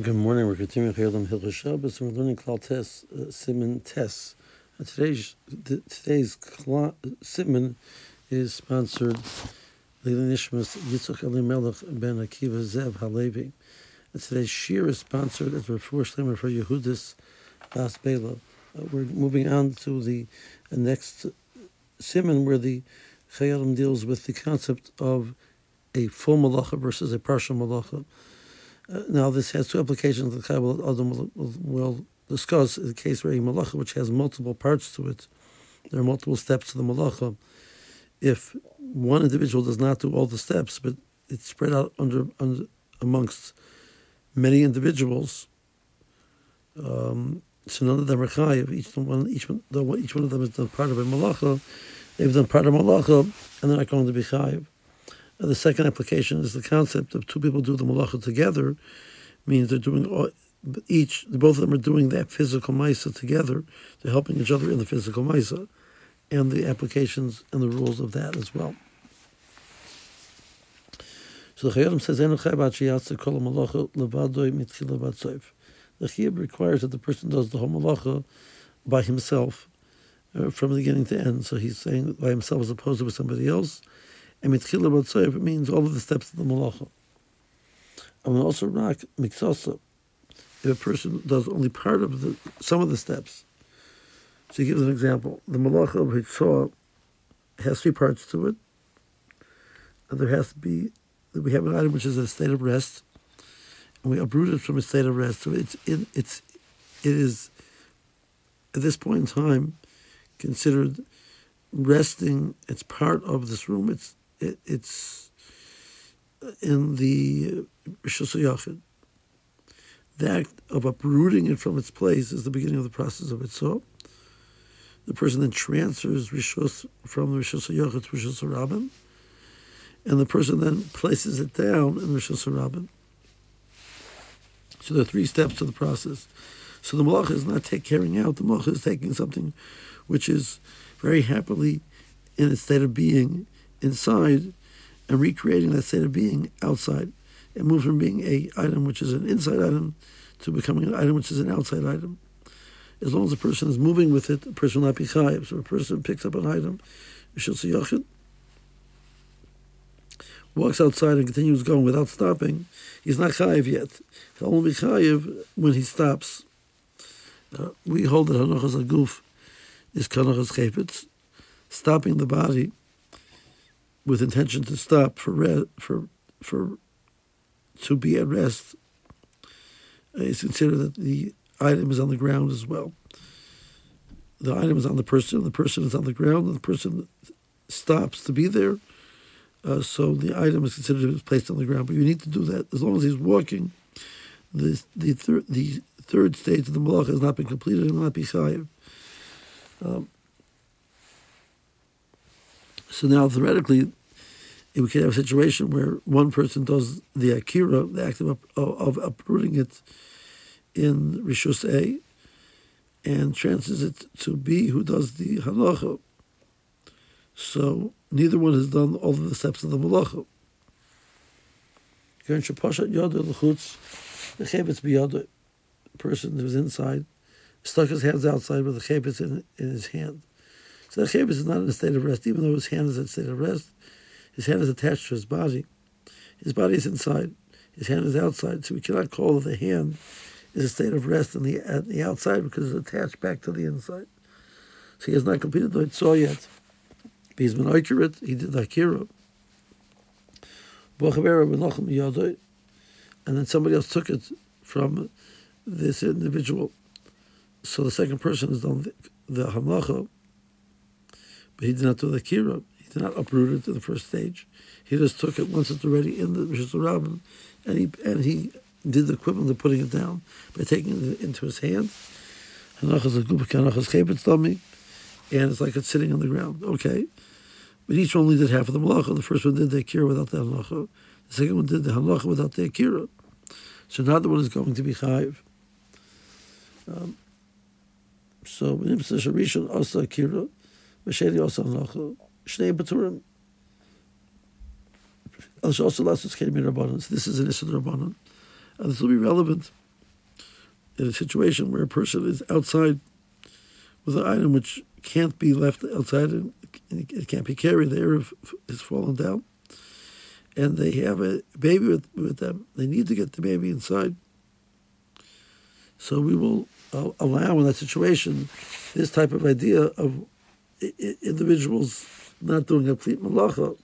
Good morning. We're continuing Chayolim Hilchos Shabbos, and we're learning Klal Tes, uh, Siman Tes. And today's today's Siman is sponsored Lili Nishmas Yitzchak Elimelech Ben Akiva Zev Halevi. And today's shiur is sponsored as Refuah Shlemer for Yehudis Bas Bela. Uh, we're moving on to the uh, next Siman, where the Chayei Adam deals with the concept of a full malacha versus a partial malacha. Uh, now, this has two applications the Chayei Adam will, will, will discuss. In the case where a malacha, which has multiple parts to it, there are multiple steps to the malacha. If one individual does not do all the steps, but it's spread out under, under amongst many individuals, um, so none of them are chayiv. Each one, each one, each one of them has done part of a malacha. They've done part of malacha, and they're not going to be chayiv. And the second application is the concept of two people do the malacha together, means they're doing all, each, both of them are doing that physical maisa together. They're helping each other in the physical maisa, and the applications and the rules of that as well. So the Chayyim says. The Chiyab requires that the person does the whole malacha by himself uh, from the beginning to end. So he's saying by himself as opposed to with somebody else. And mitchila b'tzoyv, it means all of the steps of the malacha. And also rak miksasa, if a person does only part of the some of the steps. So he gives an example. The malacha of hitzah has three parts to it. And there has to be, we have an item which is a state of rest, and we uproot it from a state of rest. So it's, it, it's, it is, at this point in time, considered resting. It's part of this room. It's it, it's uh, in the Rishos Yachid. The act of uprooting it from its place is the beginning of the process of it. So the person then transfers Rishos from the Rishos Yachid to Rishos Rabbin, and the person then places it down in Rishos Rabbin. So there are three steps to the process. So the malach is not take, carrying out, the malach is taking something which is very happily in its state of being inside and recreating that state of being outside. It moves from being a item which is an inside item to becoming an item which is an outside item. As long as the person is moving with it, the person will not be chayiv. So a person picks up an item, see Yachid, walks outside and continues going without stopping, he's not chayiv yet. He'll only be chayiv when he stops. Uh, we hold that hanachas aguf is kanachas chaypitz, stopping the body with intention to stop for re- for for to be at rest, uh, it's considered that the item is on the ground as well. The item is on the person, the person is on the ground, and the person stops to be there. Uh, so the item is considered to be placed on the ground. But you need to do that as long as he's walking. The the, thir- the third stage of the malach has not been completed and will not be chayiv. Um, so now, theoretically, we could have a situation where one person does the akira, the act of, of uprooting it in Rishus A, and transfers it to B, who does the halacha. So neither one has done all of the steps of the malacha. The person who's inside, stuck his hands outside with the chayvitz in, in his hand. So the Chavis is not in a state of rest, even though his hand is in a state of rest. His hand is attached to his body. His body is inside. His hand is outside. So we cannot call the hand is a state of rest on the, at the outside because it's attached back to the inside. So he has not completed the Itzah yet. He's been accurate. He did the Akira. And then somebody else took it from this individual. So the second person has done the, the but he did not do the kira. He did not uproot it to the first stage. He just took it once it's already in the Rishis Rabbin, and he and he did the equivalent of putting it down by taking it into his hand. And it's like it's sitting on the ground. Okay. But each one only did half of the malacha. The first one did the akira without the halacha. The second one did the halacha without the akira. So now the one is going to be chayiv. Um, so, also akira, ושאין יוסון לכו, שני בתורים. Al Shasal Asus came in Rabbanon. So this is an Issa Rabbanon. And this will be relevant in a situation where a person is outside with an item which can't be left outside and it can't be carried. The Eruv has fallen down. And they have a baby with, with them. They need to get the baby inside. So we will uh, allow in that situation this type of idea of individuals not doing a complete malacha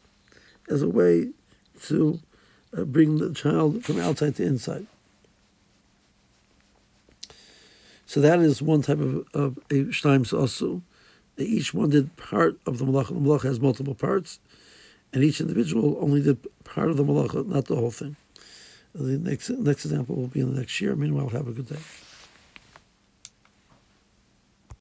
as a way to uh, bring the child from outside to inside. So that is one type of, of a shtaim also. Each one did part of the malacha. The malacha has multiple parts, and each individual only did part of the malacha, not the whole thing. The next next example will be in the next year. Meanwhile, have a good day.